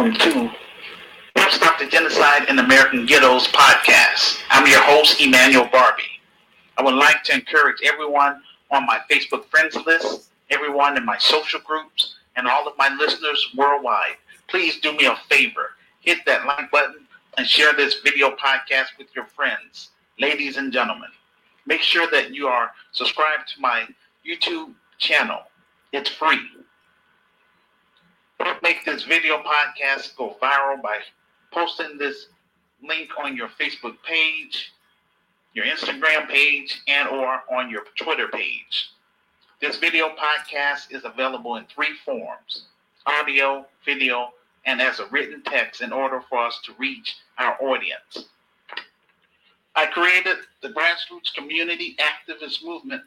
welcome to Stop the Genocide in American Ghettos podcast. I'm your host, Emmanuel Barbee. I would like to encourage everyone on my Facebook friends list, everyone in my social groups, and all of my listeners worldwide. Please do me a favor. Hit that like button and share this video podcast with your friends, ladies and gentlemen. Make sure that you are subscribed to my YouTube channel. It's free. Make this video podcast go viral by posting this link on your Facebook page, your Instagram page, and or on your Twitter page. This video podcast is available in three forms, audio, video, and as a written text in order for us to reach our audience. I created the grassroots community activist movement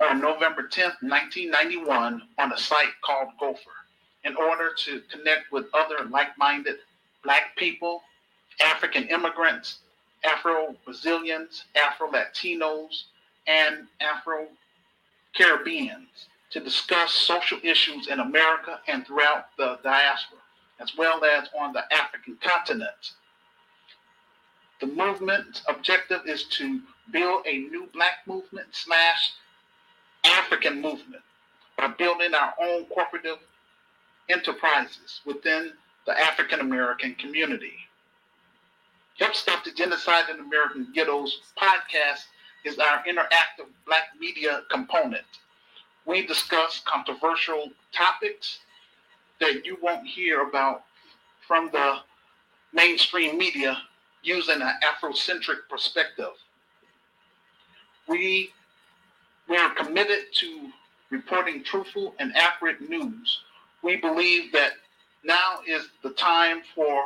on November 10th, 1991 on a site called Gopher in order to connect with other like-minded black people, African immigrants, Afro-Brazilians, Afro-Latinos, and Afro-Caribbeans to discuss social issues in America and throughout the diaspora, as well as on the African continent. The movement's objective is to build a new black movement slash African movement by building our own corporate enterprises within the African American community. Help Stop the Genocide in American Ghettos podcast is our interactive black media component. We discuss controversial topics that you won't hear about from the mainstream media using an Afrocentric perspective. We, we are committed to reporting truthful and accurate news. We believe that now is the time for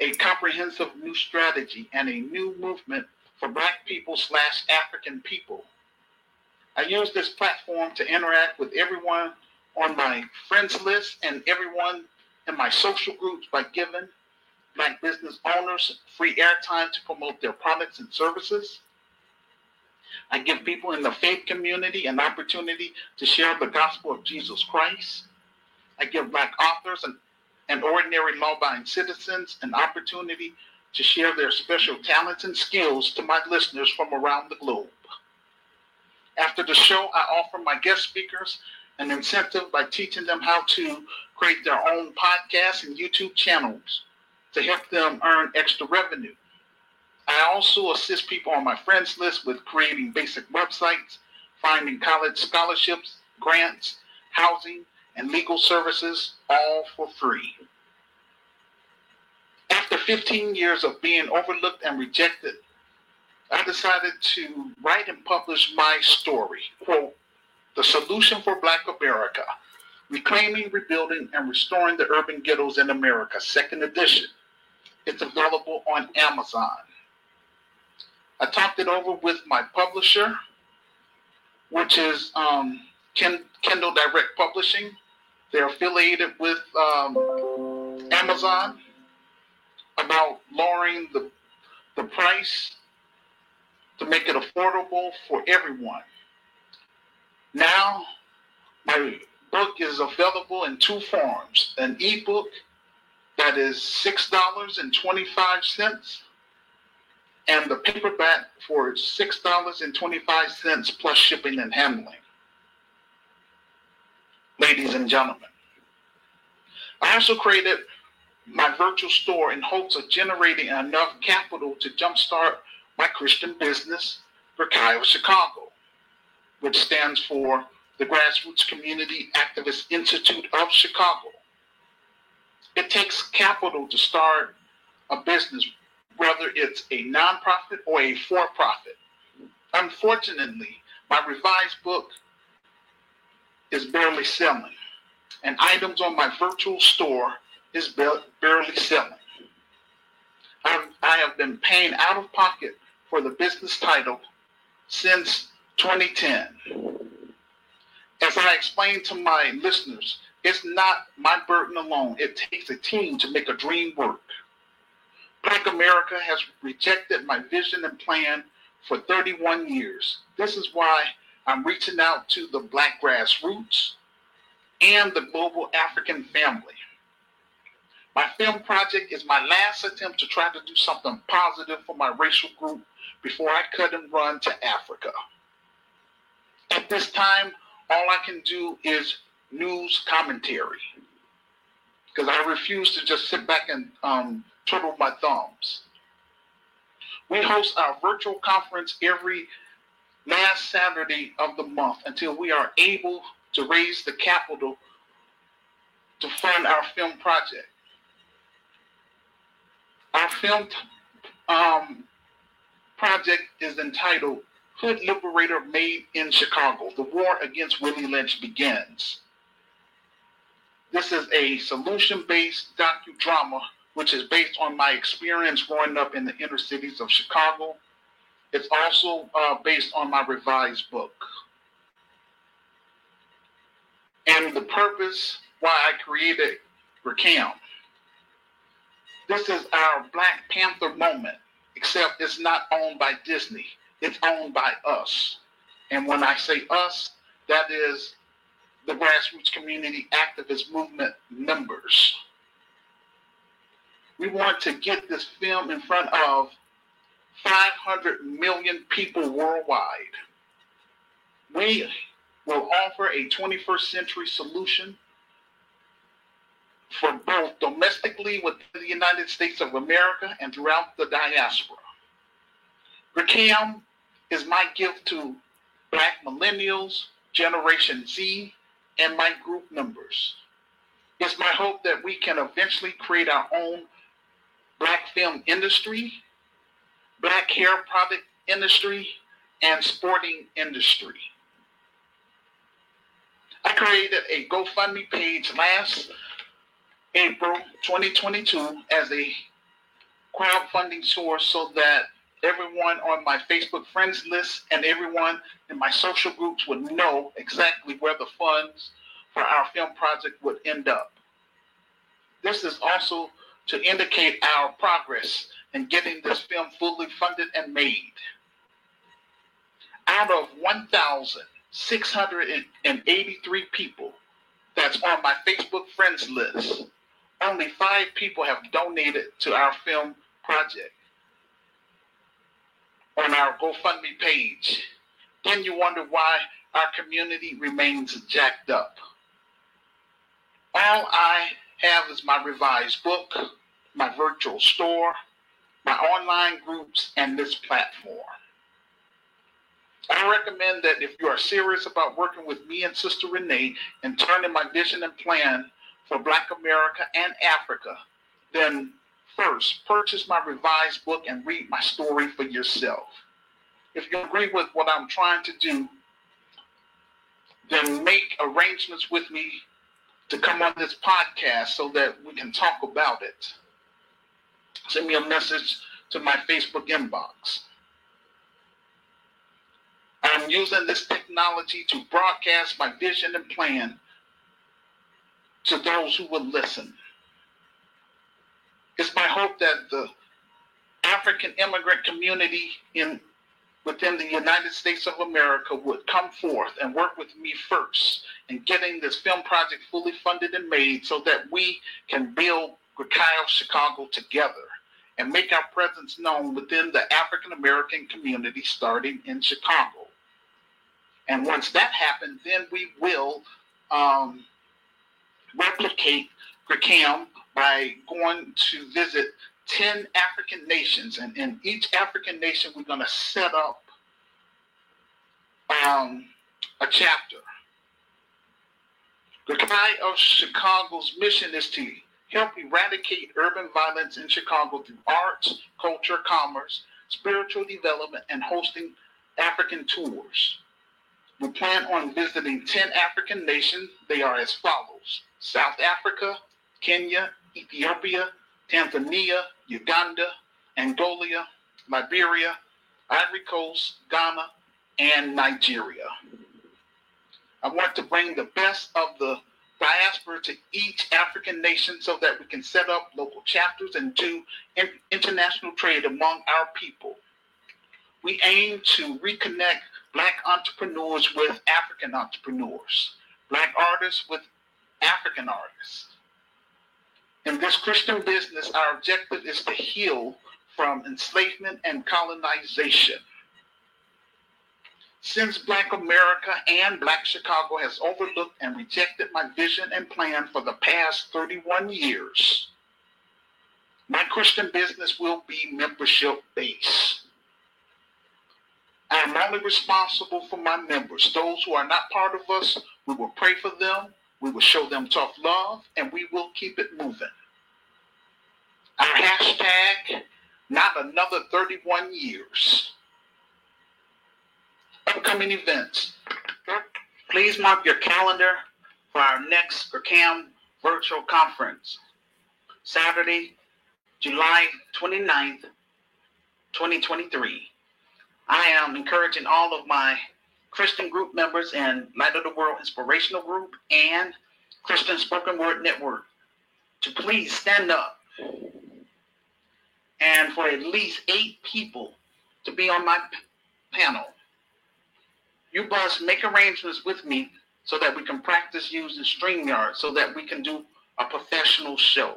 a comprehensive new strategy and a new movement for Black people slash African people. I use this platform to interact with everyone on my friends list and everyone in my social groups by giving Black business owners free airtime to promote their products and services. I give people in the faith community an opportunity to share the gospel of Jesus Christ. I give Black authors and, and ordinary law abiding citizens an opportunity to share their special talents and skills to my listeners from around the globe. After the show, I offer my guest speakers an incentive by teaching them how to create their own podcasts and YouTube channels to help them earn extra revenue. I also assist people on my friends list with creating basic websites, finding college scholarships, grants, housing, and legal services, all for free. After 15 years of being overlooked and rejected, I decided to write and publish my story, quote, The Solution for Black America, Reclaiming, Rebuilding, and Restoring the Urban Ghettos in America, second edition. It's available on Amazon. I talked it over with my publisher, which is um, Kindle Direct Publishing. They're affiliated with um, Amazon about lowering the, the price to make it affordable for everyone. Now, my book is available in two forms an ebook that is $6.25 and the paperback for $6.25 plus shipping and handling. Ladies and gentlemen, I also created my virtual store in hopes of generating enough capital to jumpstart my Christian business, Berkaya Chicago, which stands for the Grassroots Community Activist Institute of Chicago. It takes capital to start a business, whether it's a nonprofit or a for profit. Unfortunately, my revised book is barely selling, and items on my virtual store is barely selling. I'm, I have been paying out of pocket for the business title since 2010. As I explained to my listeners, it's not my burden alone. It takes a team to make a dream work. Black America has rejected my vision and plan for 31 years. This is why I'm reaching out to the Black grassroots and the global African family. My film project is my last attempt to try to do something positive for my racial group before I cut and run to Africa. At this time, all I can do is news commentary because I refuse to just sit back and um, twiddle my thumbs. We host our virtual conference every last Saturday of the month until we are able to raise the capital to fund our film project. Our film um, project is entitled Hood Liberator Made in Chicago. The War Against Willie Lynch Begins. This is a solution based docudrama which is based on my experience growing up in the inner cities of Chicago. It's also uh, based on my revised book. And the purpose why I created Recam. This is our Black Panther moment, except it's not owned by Disney. It's owned by us. And when I say us, that is the grassroots community activist movement members. We want to get this film in front of 500 million people worldwide. We will offer a 21st century solution for both domestically within the United States of America and throughout the diaspora. Recam is my gift to Black millennials, Generation Z, and my group members. It's my hope that we can eventually create our own black film industry, black hair product industry, and sporting industry. I created a GoFundMe page last April 2022 as a crowdfunding source so that everyone on my Facebook friends list and everyone in my social groups would know exactly where the funds for our film project would end up. This is also to indicate our progress in getting this film fully funded and made. Out of 1,683 people that's on my Facebook friends list, only five people have donated to our film project on our GoFundMe page. Then you wonder why our community remains jacked up. All I have is my revised book, my virtual store, my online groups, and this platform. I recommend that if you are serious about working with me and Sister Renee and turning my vision and plan for Black America and Africa, then first purchase my revised book and read my story for yourself. If you agree with what I'm trying to do, then make arrangements with me to come on this podcast so that we can talk about it. Send me a message to my Facebook inbox. I'm using this technology to broadcast my vision and plan to those who will listen. It's my hope that the African immigrant community in within the United States of America would come forth and work with me first in getting this film project fully funded and made so that we can build Grekai Chicago together and make our presence known within the African American community starting in Chicago. And once that happens, then we will um, replicate Recam by going to visit 10 African nations. And in each African nation, we're going to set up um, a chapter. The Kai of Chicago's mission is to help eradicate urban violence in Chicago through arts, culture, commerce, spiritual development, and hosting African tours. We plan on visiting 10 African nations. They are as follows South Africa, Kenya, Ethiopia, Tanzania, Uganda, Angola, Liberia, Ivory Coast, Ghana, and Nigeria. I want to bring the best of the diaspora to each African nation so that we can set up local chapters and do international trade among our people. We aim to reconnect Black entrepreneurs with African entrepreneurs, Black artists with African artists. In this Christian business, our objective is to heal from enslavement and colonization. Since Black America and Black Chicago has overlooked and rejected my vision and plan for the past 31 years, my Christian business will be membership based. I am only responsible for my members. Those who are not part of us, we will pray for them, we will show them tough love, and we will keep it moving. Our hashtag, not another 31 years. Upcoming events. Please mark your calendar for our next CAM virtual conference. Saturday, July 29th, 2023. I am encouraging all of my Christian group members and Light of the World Inspirational Group and Christian Spoken Word Network to please stand up and for at least eight people to be on my panel. You must make arrangements with me so that we can practice using StreamYard so that we can do a professional show.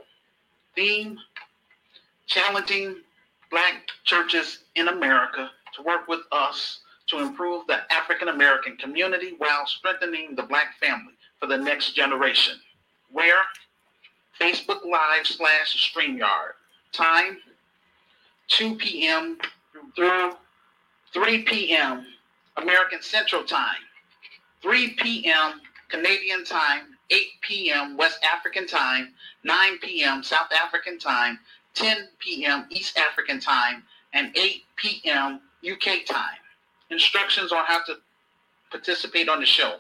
Theme challenging black churches in America to work with us to improve the African American community while strengthening the black family for the next generation. Where? Facebook Live slash StreamYard. Time 2 p.m. through 3 p.m. American Central Time. 3 p.m. Canadian Time, 8 p.m. West African Time, 9 p.m. South African Time, 10 p.m. East African Time, and 8 p.m. UK time. Instructions on how to participate on the show.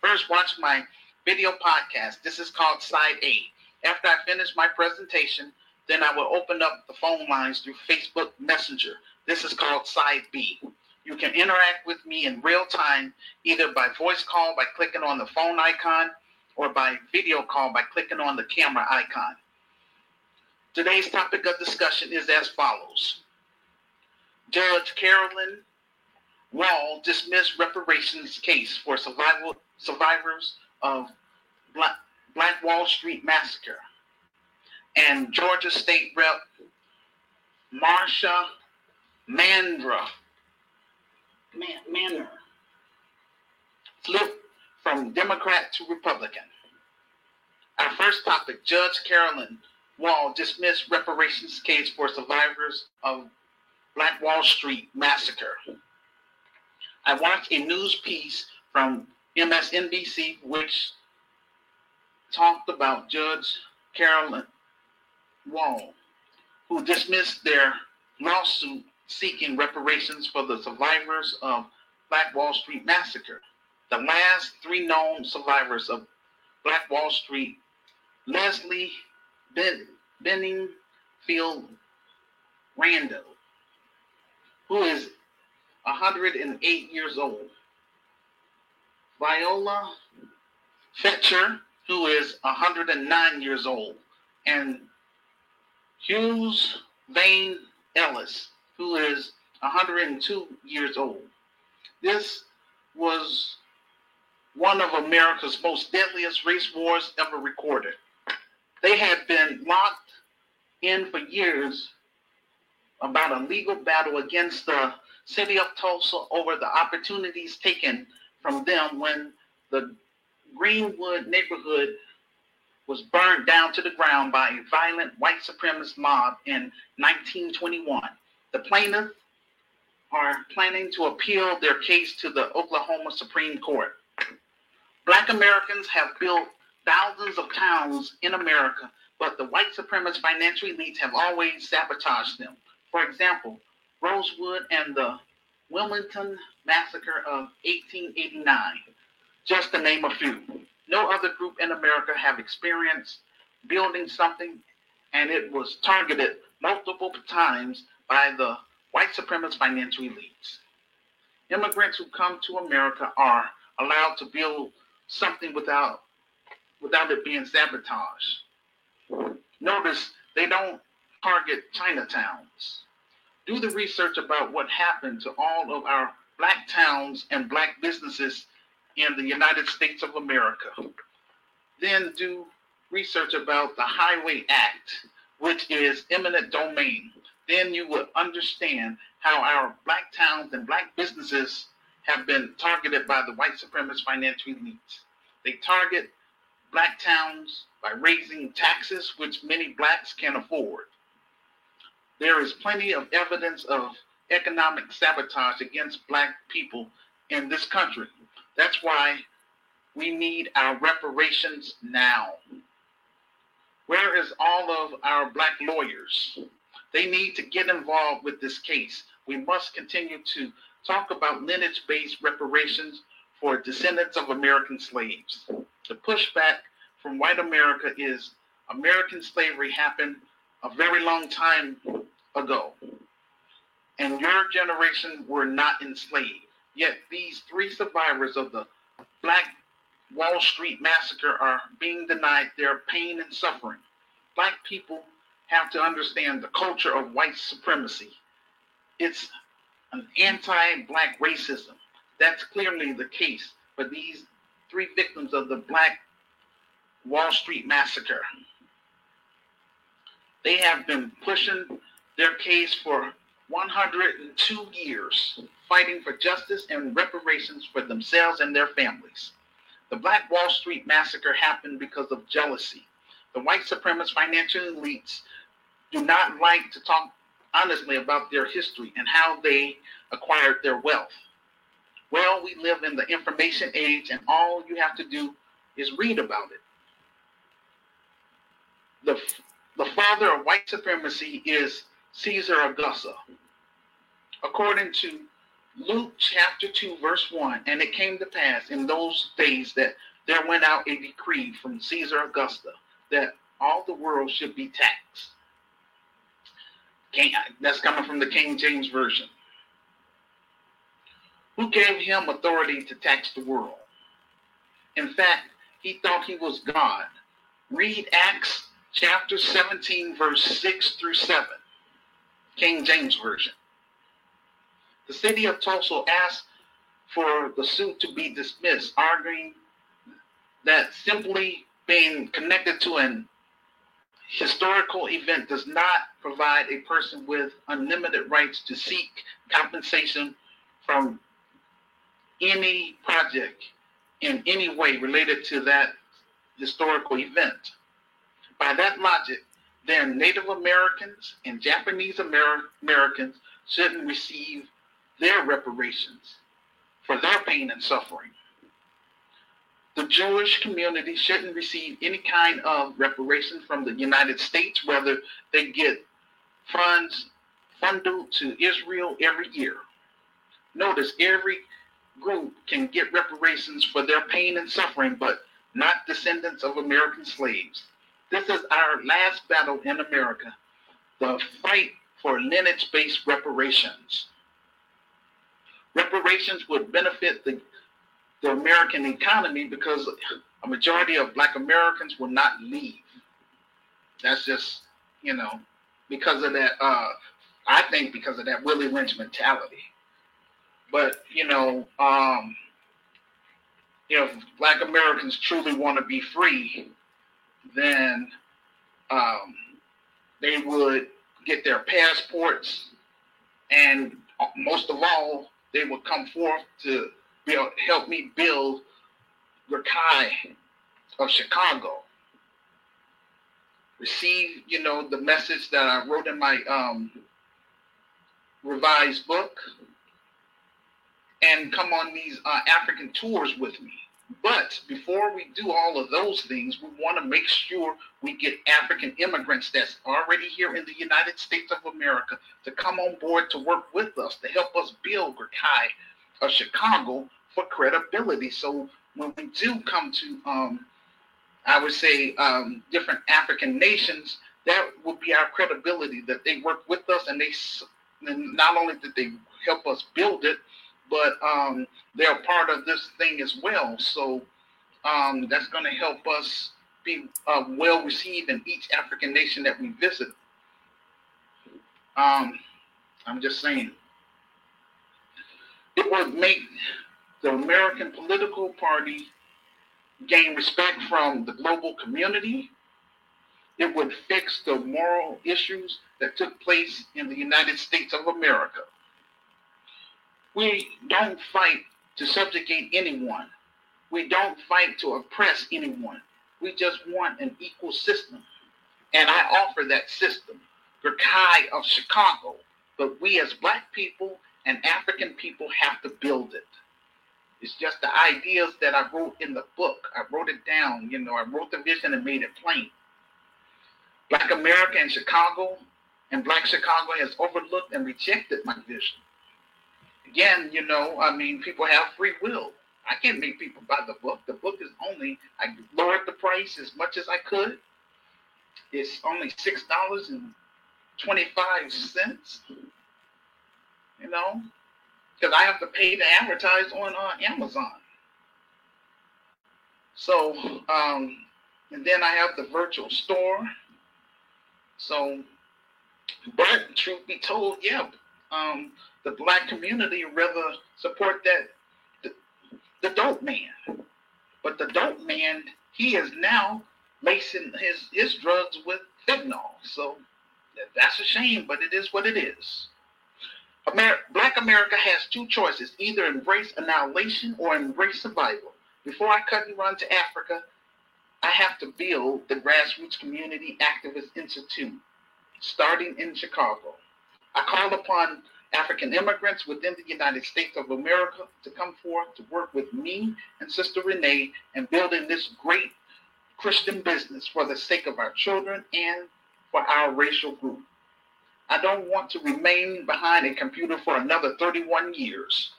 First, watch my video podcast. This is called Side A. After I finish my presentation, then I will open up the phone lines through Facebook Messenger. This is called Side B. You can interact with me in real time, either by voice call by clicking on the phone icon or by video call by clicking on the camera icon. Today's topic of discussion is as follows. Judge Carolyn Wall dismissed reparations case for survival, survivors of Black, Black Wall Street massacre. And Georgia State Rep Marsha Mandra Man, Manner flipped from Democrat to Republican. Our first topic, Judge Carolyn Wall dismissed reparations case for survivors of Black Wall Street massacre. I watched a news piece from MSNBC which talked about Judge Carolyn Wall, who dismissed their lawsuit seeking reparations for the survivors of Black Wall Street massacre. The last three known survivors of Black Wall Street, Leslie ben, Benningfield Randle, who is 108 years old. Viola Fletcher, who is 109 years old. And Hughes Van Ellis, who is 102 years old. This was one of America's most deadliest race wars ever recorded. They had been locked in for years about a legal battle against the city of Tulsa over the opportunities taken from them when the Greenwood neighborhood was burned down to the ground by a violent white supremacist mob in 1921. The plaintiffs are planning to appeal their case to the Oklahoma Supreme Court. Black Americans have built thousands of towns in America, but the white supremacist financial elites have always sabotaged them. For example, Rosewood and the Wilmington Massacre of 1889, just to name a few. No other group in America have experienced building something and it was targeted multiple times by the white supremacist financial elites. Immigrants who come to America are allowed to build something without without it being sabotaged. Notice they don't target Chinatowns do the research about what happened to all of our black towns and black businesses in the United States of America. Then do research about the Highway Act, which is eminent domain, then you would understand how our black towns and black businesses have been targeted by the white supremacist financial elites. They target black towns by raising taxes, which many blacks can afford. There is plenty of evidence of economic sabotage against black people in this country. That's why we need our reparations now. Where is all of our black lawyers? They need to get involved with this case. We must continue to talk about lineage based reparations for descendants of American slaves. The pushback from white America is American slavery happened a very long time ago, and your generation were not enslaved. Yet these three survivors of the Black Wall Street massacre are being denied their pain and suffering. Black people have to understand the culture of white supremacy. It's an anti black racism. That's clearly the case for these three victims of the Black Wall Street massacre. They have been pushing their case for 102 years, fighting for justice and reparations for themselves and their families. The Black Wall Street massacre happened because of jealousy. The white supremacist financial elites do not like to talk honestly about their history and how they acquired their wealth. Well, we live in the information age, and all you have to do is read about it. The, the father of white supremacy is Caesar Augusta. According to Luke chapter 2, verse 1, and it came to pass in those days that there went out a decree from Caesar Augusta that all the world should be taxed. That's coming from the King James Version. Who gave him authority to tax the world? In fact, he thought he was God. Read Acts chapter 17, verse 6 through 7, King James Version. The city of Tulsa asked for the suit to be dismissed, arguing that simply being connected to an historical event does not provide a person with unlimited rights to seek compensation from any project in any way related to that historical event. By that logic, then Native Americans and Japanese Amer- Americans shouldn't receive their reparations for their pain and suffering. The Jewish community shouldn't receive any kind of reparation from the United States, whether they get funds funded to Israel every year. Notice every group can get reparations for their pain and suffering, but not descendants of American slaves. This is our last battle in America the fight for lineage based reparations. Reparations would benefit the, the American economy because a majority of Black Americans will not leave. That's just, you know, because of that, uh, I think because of that Willie Lynch mentality. But you know, um, you know, if Black Americans truly want to be free, then um, they would get their passports, and most of all, they would come forth to build, help me build Rakai of Chicago. Receive, you know, the message that I wrote in my um, revised book and come on these uh, African tours with me. But before we do all of those things, we want to make sure we get African immigrants that's already here in the United States of America to come on board to work with us to help us build Rakai of Chicago for credibility. So when we do come to, um, I would say, um, different African nations, that would be our credibility that they work with us and they and not only did they help us build it, but um, they're part of this thing as well. So um, that's going to help us be uh, well received in each African nation that we visit. Um, I'm just saying. It would make the American political party gain respect from the global community It would fix the moral issues that took place in the United States of America. We don't fight to subjugate anyone. We don't fight to oppress anyone. We just want an equal system. And I offer that system. Gurkai of Chicago. But we as black people and African people have to build it. It's just the ideas that I wrote in the book. I wrote it down. You know, I wrote the vision and made it plain. Black America and Chicago and Black Chicago has overlooked and rejected my vision. Again, you know, I mean, people have free will. I can't make people buy the book. The book is only, I lowered the price as much as I could. It's only $6.25, you know, because I have to pay to advertise on uh, Amazon. So, um, and then I have the virtual store. So, but truth be told, yeah, um, the black community rather support that the, the dope man. But the dope man, he is now lacing his, his drugs with fentanyl. So that's a shame, but it is what it is. Amer- Black America has two choices either embrace annihilation or embrace survival. Before I cut and run to Africa, I have to build the Grassroots Community Activist Institute, starting in Chicago. I called upon African immigrants within the United States of America to come forth to work with me and Sister Renee in building this great Christian business for the sake of our children and for our racial group. I don't want to remain behind a computer for another 31 years.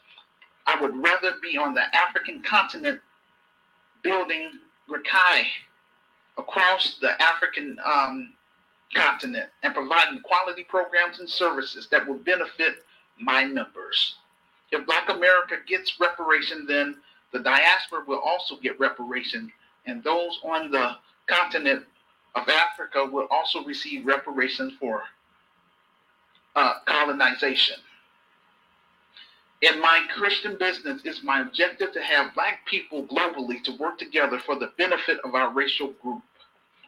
I would rather be on the African continent building Rakai across the African um, continent and providing quality programs and services that will benefit my members. If Black America gets reparation, then the diaspora will also get reparation, and those on the continent of Africa will also receive reparations for uh, colonization. In my Christian business, it's my objective to have Black people globally to work together for the benefit of our racial group.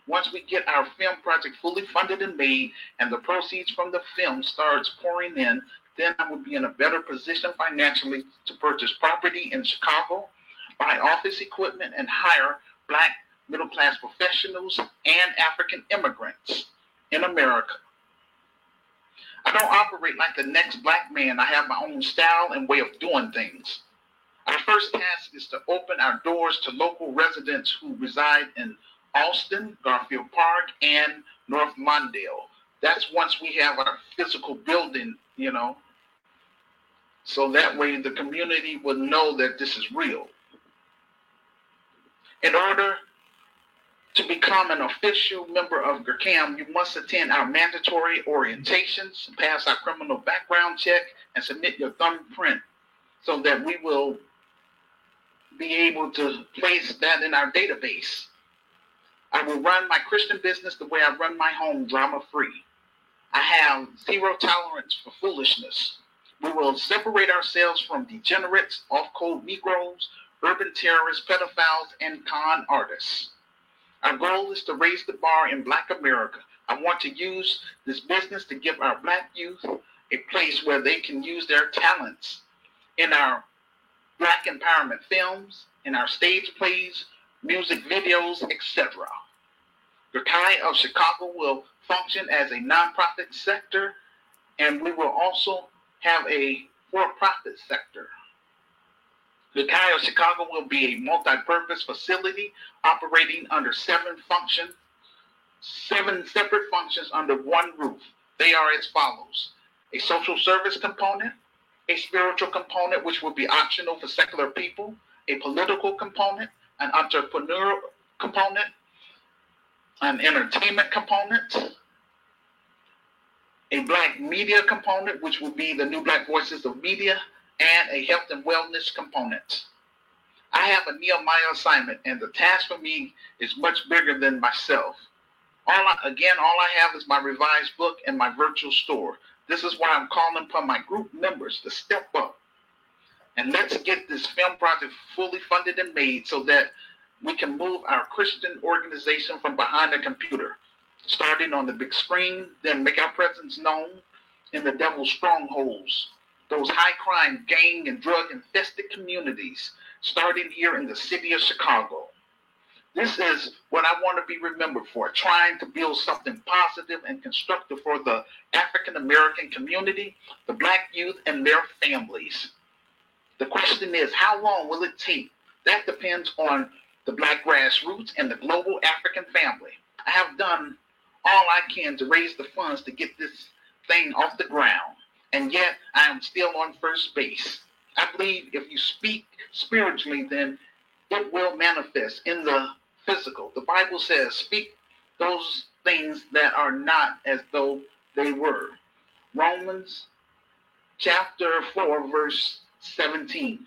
Once we get our film project fully funded and made, and the proceeds from the film starts pouring in, then I would be in a better position financially to purchase property in Chicago, buy office equipment, and hire Black middle class professionals and African immigrants in America. I don't operate like the next black man. I have my own style and way of doing things. Our first task is to open our doors to local residents who reside in Austin, Garfield Park, and North Lawndale. That's once we have our physical building, you know. So that way the community will know that this is real. In order to become an official member of GERCAM, you must attend our mandatory orientations, pass our criminal background check, and submit your thumbprint so that we will be able to place that in our database. I will run my Christian business the way I run my home, drama free. I have zero tolerance for foolishness. We will separate ourselves from degenerates, off code Negroes, urban terrorists, pedophiles, and con artists. Our goal is to raise the bar in Black America. I want to use this business to give our Black youth a place where they can use their talents in our Black empowerment films, in our stage plays, music videos, etc. Gurkai of Chicago will function as a nonprofit sector, and we will also have a for-profit sector. The Kai of Chicago will be a multi-purpose facility operating under seven functions, seven separate functions under one roof. They are as follows. A social service component, a spiritual component, which will be optional for secular people, a political component, an entrepreneurial component, an entertainment component, a black media component, which will be the new black voices of media, and a health and wellness component. I have a Nehemiah assignment, and the task for me is much bigger than myself. All I, again, all I have is my revised book and my virtual store. This is why I'm calling upon my group members to step up and let's get this film project fully funded and made so that we can move our Christian organization from behind a computer. starting on the big screen, then make our presence known in the devil's strongholds, those high crime, gang, and drug infested communities, starting here in the city of Chicago. This is what I want to be remembered for, trying to build something positive and constructive for the African American community, the black youth, and their families. The question is, how long will it take? That depends on the black grassroots and the global African family. I have done all I can to raise the funds to get this thing off the ground, and yet I am still on first base. I believe if you speak spiritually, then it will manifest in the physical. The Bible says, speak those things that are not as though they were. Romans chapter 4, verse 17.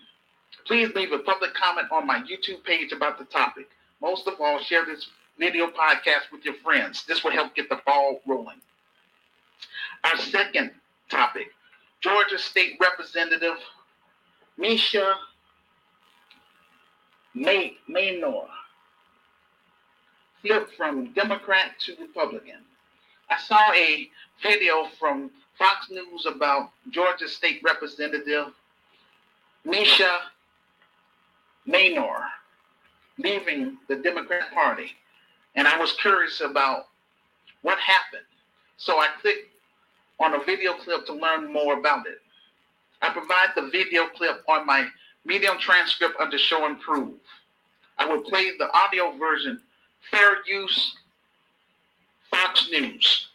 Please leave a public comment on my YouTube page about the topic. Most of all, share this video podcast with your friends. This will help get the ball rolling. Our second topic Georgia State Representative Misha May- Mainor flipped from Democrat to Republican. I saw a video from Fox News about Georgia State Representative Mesha Mainor leaving the Democrat Party. And I was curious about what happened. So I clicked on a video clip to learn more about it. I provide the video clip on my Medium transcript under Show and Prove. I will play the audio version, fair use, Fox News.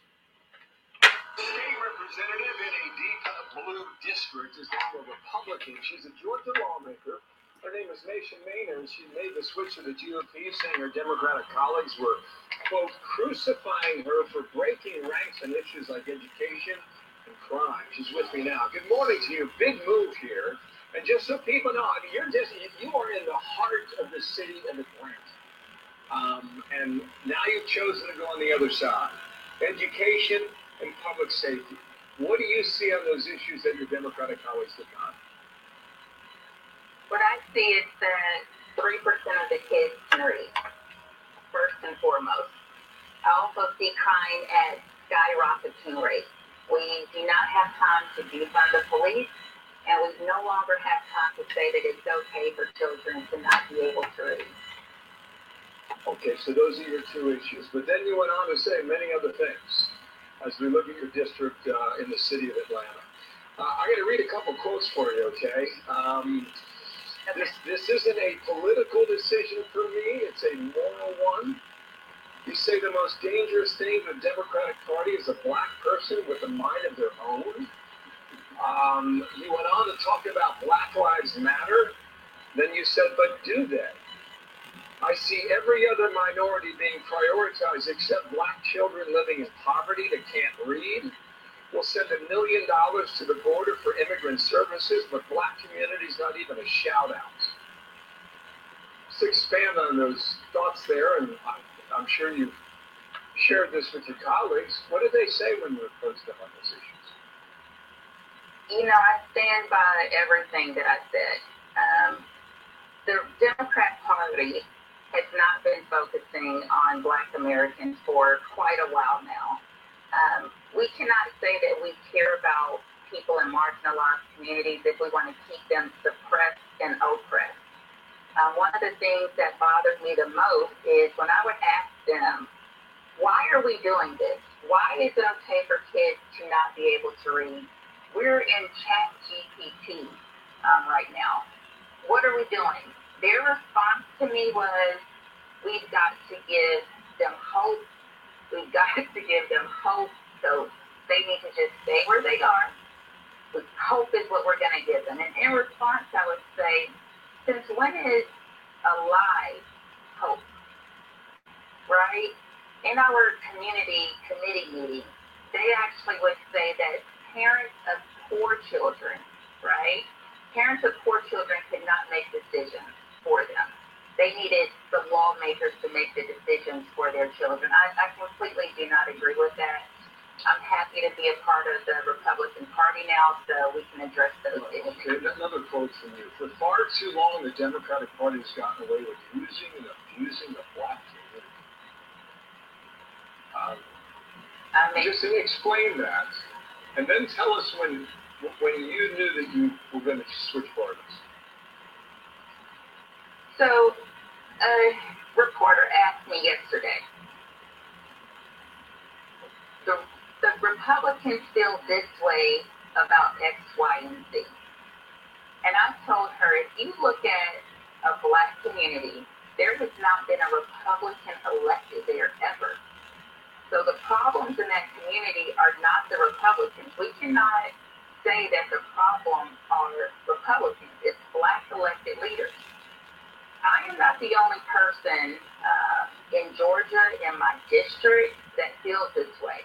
State representative in a deep blue district is now a Republican. She's a Georgia lawmaker. Her name is Mesha Mainor, and she made the switch to the GOP, saying her Democratic colleagues were, quote, crucifying her for breaking ranks on issues like education and crime. She's with me now. Good morning to you. Big move here. And just so people know, I mean, you're just, you are in the heart of the city of Atlanta. Um, and now you've chosen to go on the other side. Education and public safety. What do you see on those issues that your Democratic colleagues have not? What I see is that 3% of the kids can read, first and foremost. I also see crime at skyrocketing rates. We do not have time to defund the police and we no longer have time to say that it's okay for children to not be able to read. Okay, so those are your two issues. But then you went on to say many other things as we look at your district uh, in the city of Atlanta. Uh, I'm going to read a couple quotes for you, okay? Um, this, this isn't a political decision for me, it's a moral one. You say the most dangerous thing to the Democratic Party is a black person with a mind of their own. Um, you went on to talk about Black Lives Matter. Then you said, but do they? I see every other minority being prioritized except black children living in poverty that can't read. We'll send a million dollars to the border for immigrant services, but black communities not even a shout out. Let's expand on those thoughts there, and I'm sure you've shared this with your colleagues. What did they say when you approached them on those issues? You know, I stand by everything that I said. Um, the Democrat Party has not been focusing on Black Americans for quite a while now. Um, we cannot say that we care about people in marginalized communities if we want to keep them suppressed and oppressed. Um, one of the things that bothers me the most is when I would ask them, why are we doing this? Why is it okay for kids to not be able to read? We're in chat GPT um, right now. What are we doing? Their response to me was, we've got to give them hope. We've got to give them hope. So they need to just stay where they are. Hope is what we're going to give them. And in response, I would say, since when is alive hope? Right? In our community committee meeting, they actually would say that parents of poor children, right? Parents of poor children could not make decisions for them. They needed the lawmakers to make the decisions for their children. I, I completely do not agree with that. I'm happy to be a part of the Republican Party now, so we can address those issues. Okay, another quote from you. For far too long, the Democratic Party has gotten away with using and abusing the black community. Um, I mean, Just explain that, and then tell us when, when you knew that you were gonna switch parties. so a reporter asked me yesterday, the, the Republicans feel this way about X, Y, and Z. And I told her, if you look at a black community, there has not been a Republican elected there ever. So the problems in that community are not the Republicans. We cannot say that the problem are Republicans. It's black elected leaders. I am not the only person uh, in Georgia in my district that feels this way.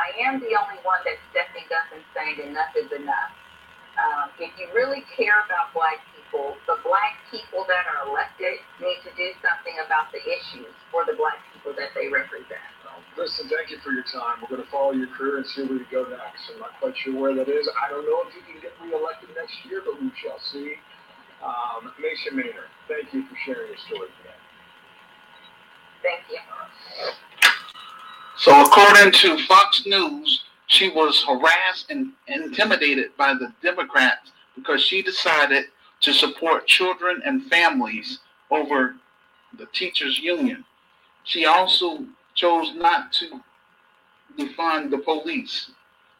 I am the only one that's stepping up and saying enough is enough. Um, if you really care about black people, the black people that are elected need to do something about the issues for the black people that they represent. Well, Listen, thank you for your time. We're gonna follow your career and see where you go next. I'm not quite sure where that is. I don't know if you can get reelected next year, but we shall see. Um, Mesha Mainor, thank you for sharing your story today. Thank you. So according to Fox News, she was harassed and intimidated by the Democrats because she decided to support children and families over the teachers union. She also chose not to defund the police.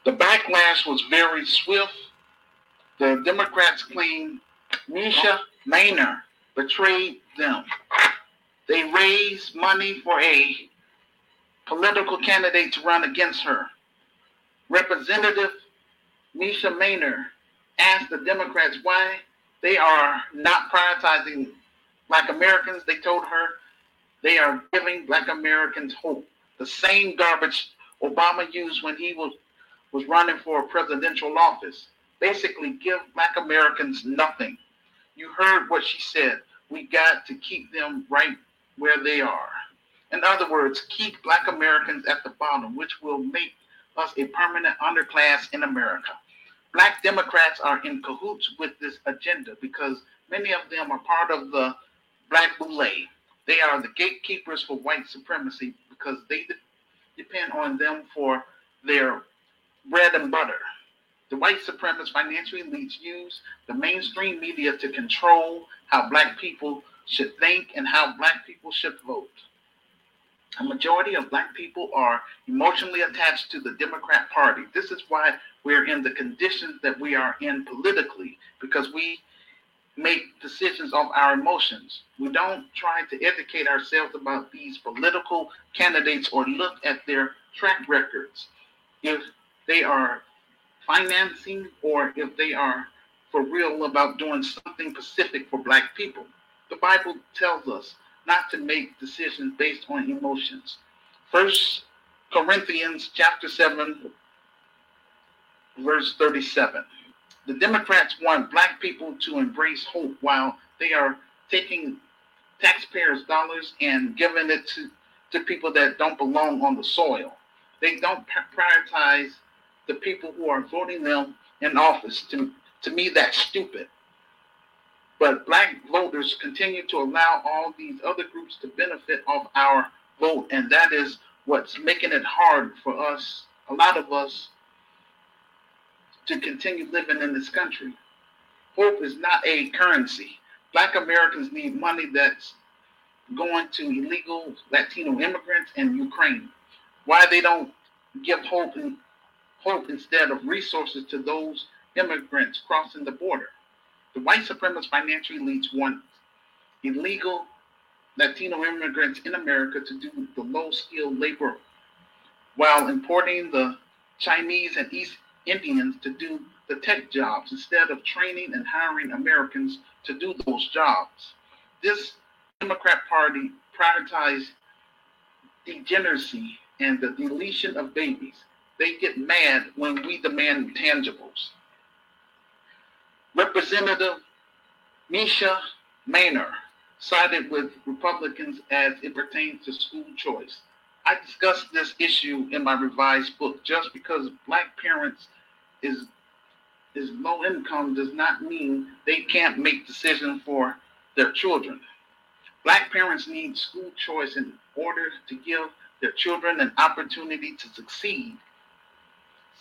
The backlash was very swift. The Democrats claim Mesha Mainor betrayed them. They raised money for a political candidate to run against her. Representative Mesha Mainor asked the Democrats why they are not prioritizing black Americans. They told her they are giving black Americans hope. The same garbage Obama used when he was, was running for presidential office. Basically, give black Americans nothing. You heard what she said. We got to keep them right where they are. In other words, keep black Americans at the bottom, which will make us a permanent underclass in America. Black Democrats are in cahoots with this agenda because many of them are part of the Black Boule. They are the gatekeepers for white supremacy because they de- depend on them for their bread and butter. The white supremacist financial elites use the mainstream media to control how black people should think and how black people should vote. A majority of black people are emotionally attached to the Democrat Party. This is why we're in the conditions that we are in politically, because we make decisions of our emotions. We don't try to educate ourselves about these political candidates or look at their track records. If they are financing or if they are for real about doing something specific for black people. The Bible tells us not to make decisions based on emotions. First Corinthians chapter 7 verse 37. The Democrats want black people to embrace hope while they are taking taxpayers' dollars and giving it to, to people that don't belong on the soil. They don't prioritize the people who are voting them in office. To, to me, that's stupid. But black voters continue to allow all these other groups to benefit off our vote, and that is what's making it hard for us, a lot of us, to continue living in this country. Hope is not a currency. Black Americans need money that's going to illegal Latino immigrants and Ukraine. Why they don't give hope and hope instead of resources to those immigrants crossing the border. The white supremacist financial elites want illegal Latino immigrants in America to do the low skilled labor while importing the Chinese and East Indians to do the tech jobs instead of training and hiring Americans to do those jobs. This Democrat Party prioritized degeneracy and the deletion of babies. They get mad when we demand tangibles. Representative Mesha Mainor sided with Republicans as it pertains to school choice. I discussed this issue in my revised book. Just because black parents is is low income does not mean they can't make decisions for their children. Black parents need school choice in order to give their children an opportunity to succeed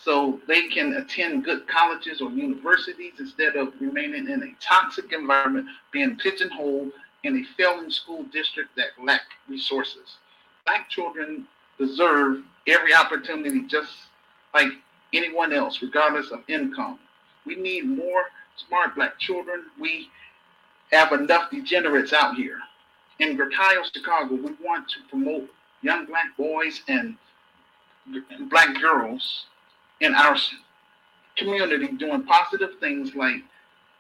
so they can attend good colleges or universities instead of remaining in a toxic environment, being pigeonholed in a failing school district that lack resources. Black children deserve every opportunity just like anyone else, regardless of income. We need more smart black children. We have enough degenerates out here. In Grecario, Chicago, we want to promote young black boys and black girls in our community doing positive things like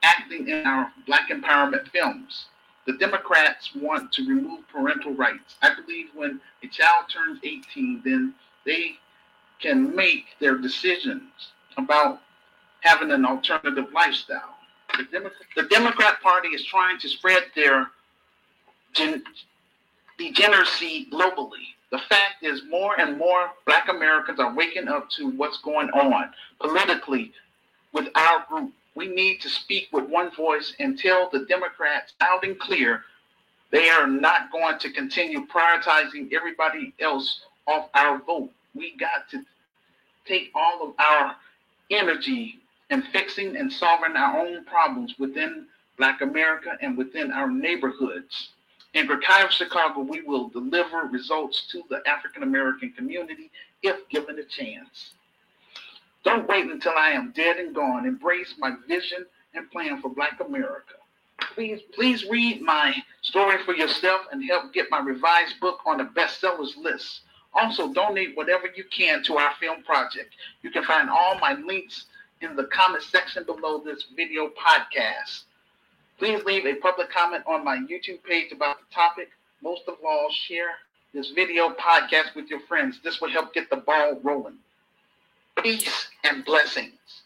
acting in our black empowerment films. The Democrats want to remove parental rights. I believe when a child turns 18, then they can make their decisions about having an alternative lifestyle. The, Demo- the Democrat Party is trying to spread their gen- degeneracy globally. The fact is, more and more Black Americans are waking up to what's going on politically with our group. We need to speak with one voice and tell the Democrats out and clear they are not going to continue prioritizing everybody else off our vote. We got to take all of our energy in fixing and solving our own problems within Black America and within our neighborhoods. In Grecario, Chicago, we will deliver results to the African American community if given a chance. Don't wait until I am dead and gone. Embrace my vision and plan for Black America. Please, please read my story for yourself and help get my revised book on the bestsellers list. Also, donate whatever you can to our film project. You can find all my links in the comment section below this video podcast. Please leave a public comment on my YouTube page about the topic. Most of all, share this video podcast with your friends. This will help get the ball rolling. Peace and blessings.